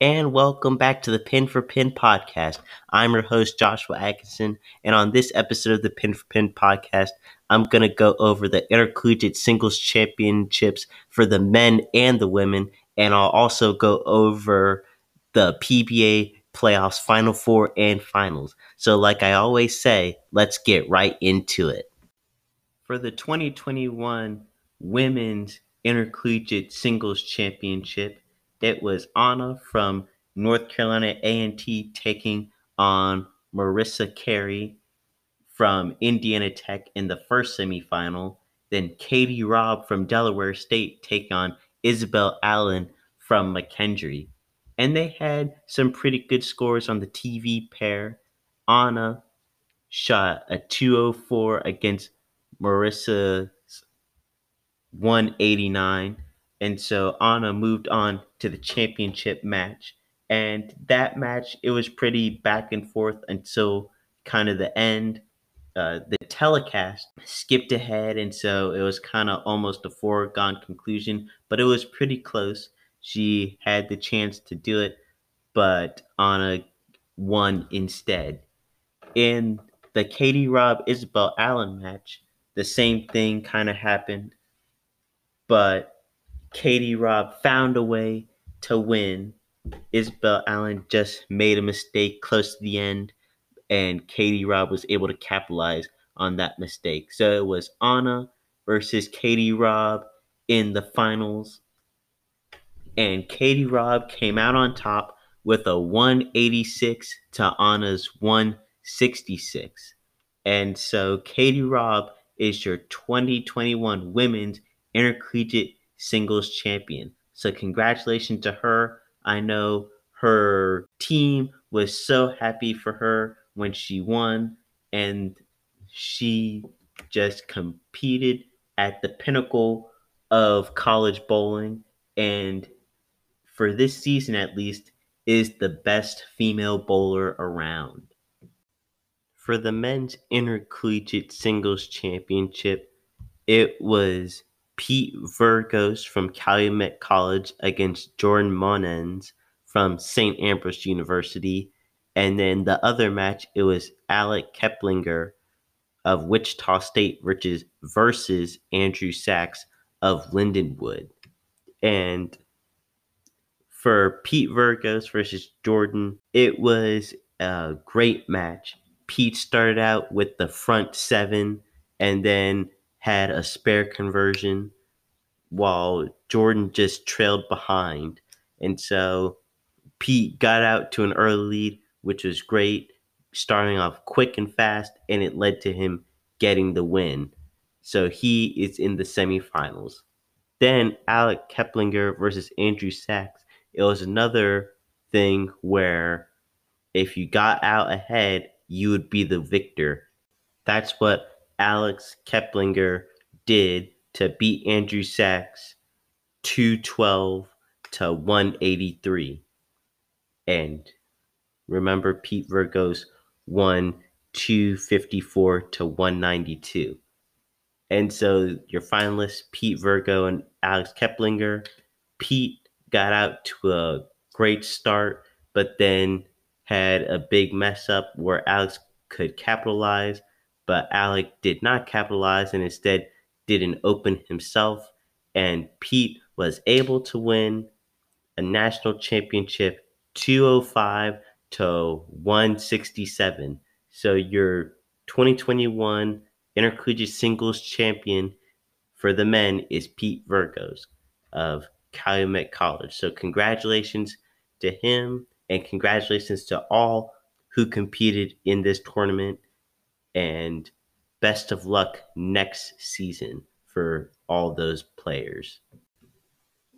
and welcome back to the Pin for Pin podcast. I'm your host, Joshua Atkinson, and on this episode of the Pin for Pin podcast, I'm going to go over the intercollegiate singles championships for the men and the women, and I'll also go over the PBA playoffs, Final Four, and finals. So, like I always say, let's get right into it. For the 2021 Women's Intercollegiate Singles Championship, it was Anna from North Carolina A&T taking on Marissa Carey from Indiana Tech in the first semifinal. Then Katie Robb from Delaware State take on Isabel Allen from McKendree. And they had some pretty good scores on the TV pair. Anna shot a 204 against Marissa's 189. And so Anna moved on to the championship match. And that match, it was pretty back and forth until kind of the end. Uh, the telecast skipped ahead, and so it was kind of almost a foregone conclusion, but it was pretty close. She had the chance to do it, but Anna won instead. In the Katie Robb Isabel Allen match, the same thing kind of happened, but Katie Robb found a way to win. Isabel Allen just made a mistake close to the end, and Katie Robb was able to capitalize on that mistake. So it was Anna versus Katie Robb in the finals, and Katie Robb came out on top with a 186 to Anna's 166. And so Katie Robb is your 2021 Women's Intercollegiate Singles Champion. So, congratulations to her. I know her team was so happy for her when she won, and she just competed at the pinnacle of college bowling. And for this season, at least, is the best female bowler around. For the men's intercollegiate singles championship, it was Pete Vergos from Calumet College against Jordan Monens from St. Ambrose University. And then the other match, it was Alec Keplinger of Wichita State versus, versus Andrew Sachs of Lindenwood. And for Pete Vergos versus Jordan, it was a great match. Pete started out with the front seven and then had a spare conversion while Jordan just trailed behind. And so Pete got out to an early lead, which was great, starting off quick and fast, and it led to him getting the win. So he is in the semifinals. Then Alec Keplinger versus Andrew Sachs. It was another thing where if you got out ahead, you would be the victor. That's what Alex Keplinger did to beat Andrew Sachs 212 to 183. And remember, Pete Vergos won 254 to 192. And so your finalists, Pete Virgo and Alex Keplinger. Pete got out to a great start, but then had a big mess up where Alex could capitalize but Alec did not capitalize and instead didn't open himself. And Pete was able to win a national championship 205 to 167. So your 2021 intercollegiate singles champion for the men is Pete Vergos of Calumet College. So congratulations to him and congratulations to all who competed in this tournament and best of luck next season for all those players.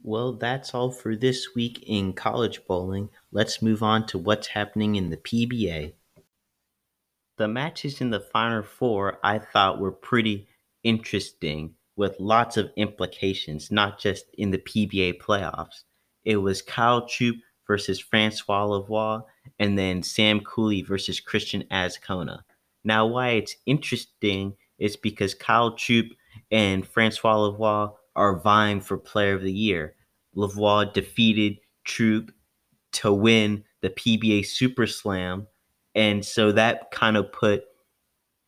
Well, that's all for this week in college bowling. Let's move on to what's happening in the PBA. The matches in the Final Four I thought were pretty interesting with lots of implications, not just in the PBA playoffs. It was Kyle Troup versus Francois Lavoie, and then Sam Cooley versus Christian Azcona. Now, why it's interesting is because Kyle Troup and Francois Lavoie are vying for Player of the Year. Lavoie defeated Troup to win the PBA Super Slam. And so that kind of put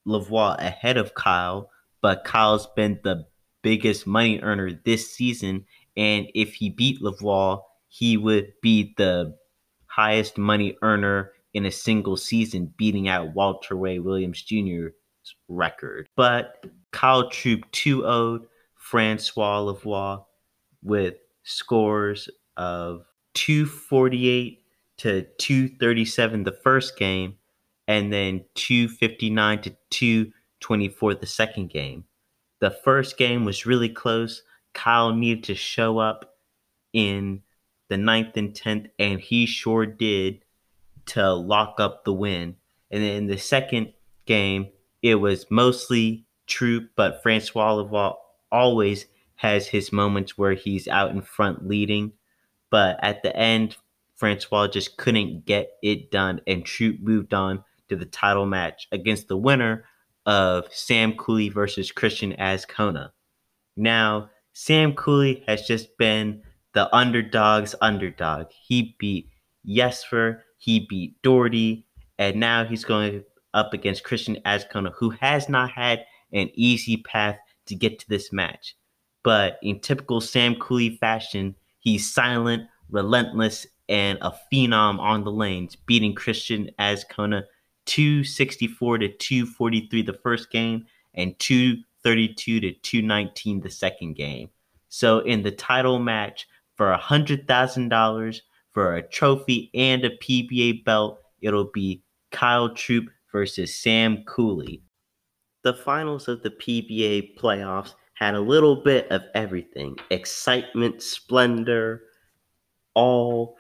Lavoie ahead of Kyle, but Kyle's been the biggest money earner this season. And if he beat Lavoie, he would be the highest money earner in a single season, beating out Walter Ray Williams Jr.'s record. But Kyle Troup 2 0 Francois Lavoie with scores of 248 to 237 the first game, and then 259 to 224 the second game. The first game was really close. Kyle needed to show up in the ninth and tenth, and he sure did to lock up the win. And then in the second game, it was mostly Troup, but Francois Lavoie always has his moments where he's out in front leading. But at the end, Francois just couldn't get it done, and Troup moved on to the title match against the winner of Sam Cooley versus Christian Azcona. Now, Sam Cooley has just been the underdog's underdog. He beat Jesper, he beat Doherty, and now he's going up against Christian Azcona, who has not had an easy path to get to this match. But in typical Sam Cooley fashion, he's silent, relentless, and a phenom on the lanes, beating Christian Azcona 264 to 243 the first game and 232 to 219 the second game. So in the title match for a hundred thousand dollars for a trophy and a PBA belt, it'll be Kyle Troup versus Sam Cooley. The finals of the PBA playoffs had a little bit of everything excitement, splendor, all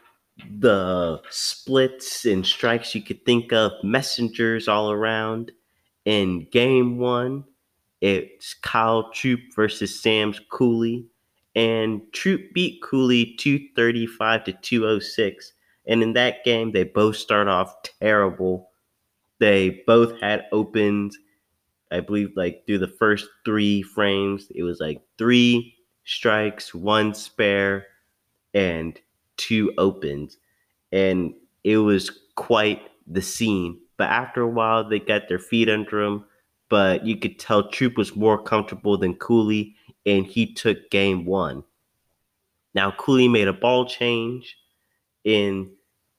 the splits and strikes you could think of, messengers all around. In game one, it's Kyle Troup versus Sam's Cooley. And Troup beat Cooley 235 to 206. And in that game, they both start off terrible. They both had opens. I believe like through the first three frames, it was like three strikes, one spare, and two opens. And it was quite the scene. But after a while, they got their feet under them. But you could tell Troup was more comfortable than Cooley, and he took game one. Now, Cooley made a ball change in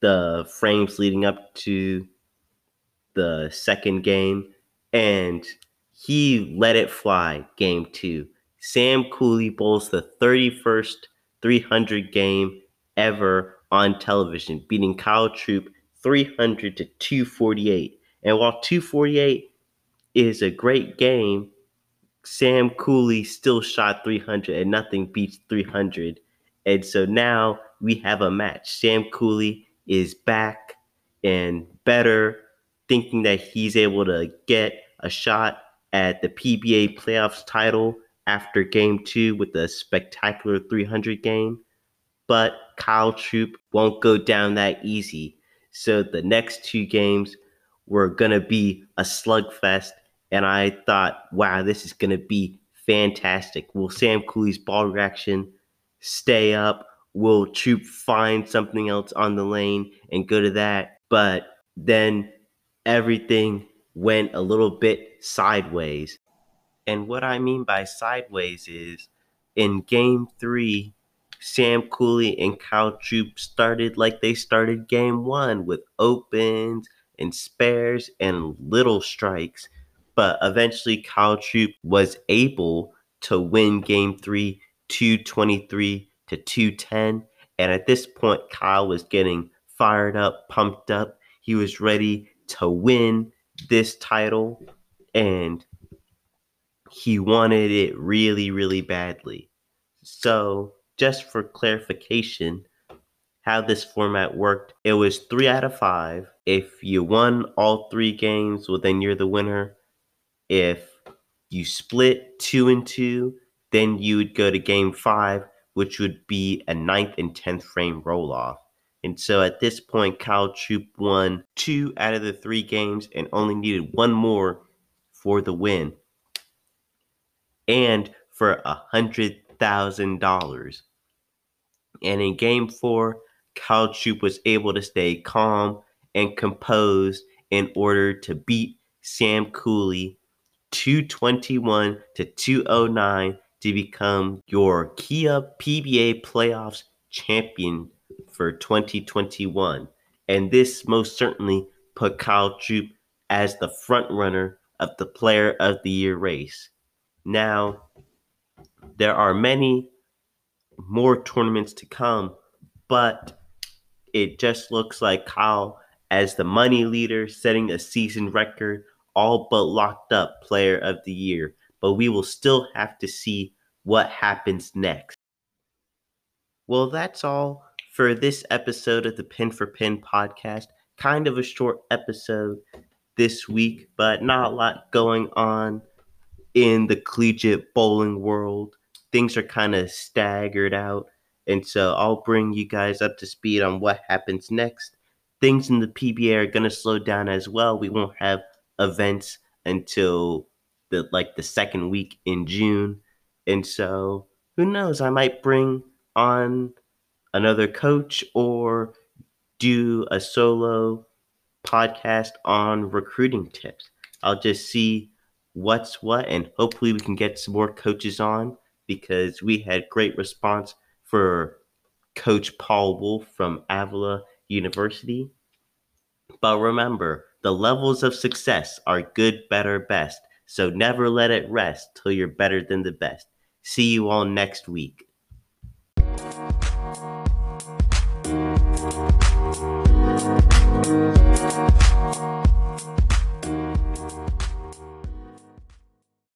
the frames leading up to the second game, and he let it fly game two. Sam Cooley bowls the 31st 300 game ever on television, beating Kyle Troup 300 to 248. And while 248 is a great game, Sam Cooley still shot 300 and nothing beats 300. And so now we have a match. Sam Cooley is back and better, thinking that he's able to get a shot at the PBA playoffs title after game two with a spectacular 300 game. But Kyle Troup won't go down that easy. So the next two games were going to be a slugfest. And I thought, wow, this is going to be fantastic. Will Sam Cooley's ball reaction stay up? Will Troup find something else on the lane and go to that? But then everything went a little bit sideways. And what I mean by sideways is in game three, Sam Cooley and Kyle Troup started like they started game one with opens and spares and little strikes. But eventually, Kyle Troup was able to win game three 223 to 210. And at this point, Kyle was getting fired up, pumped up. He was ready to win this title. And he wanted it really, really badly. So just for clarification, how this format worked, it was three out of five. If you won all three games, well, then you're the winner. If you split two and two, then you would go to game five, which would be a ninth and tenth frame roll off. And so at this point, Kyle Troup won two out of the three games and only needed one more for the win. And for a hundred thousand dollars. And in game four, Kyle Troup was able to stay calm and composed in order to beat Sam Cooley 221 to 209 to become your Kia PBA playoffs champion for 2021. And this most certainly put Kyle Troup as the front runner of the player of the year race. Now, there are many more tournaments to come, but it just looks like Kyle, as the money leader, setting a season record, all but locked up player of the year. But we will still have to see what happens next. Well, that's all for this episode of the Pin for Pin podcast. Kind of a short episode this week, but not a lot going on in the collegiate bowling world. Things are kind of staggered out. And so I'll bring you guys up to speed on what happens next. Things in the PBA are going to slow down as well. We won't have events until the like the second week in June. And so who knows, I might bring on another coach or do a solo podcast on recruiting tips. I'll just see what's what and hopefully we can get some more coaches on because we had great response for coach Paul Wolf from Avila University. But remember, the levels of success are good, better, best. So never let it rest till you're better than the best. See you all next week.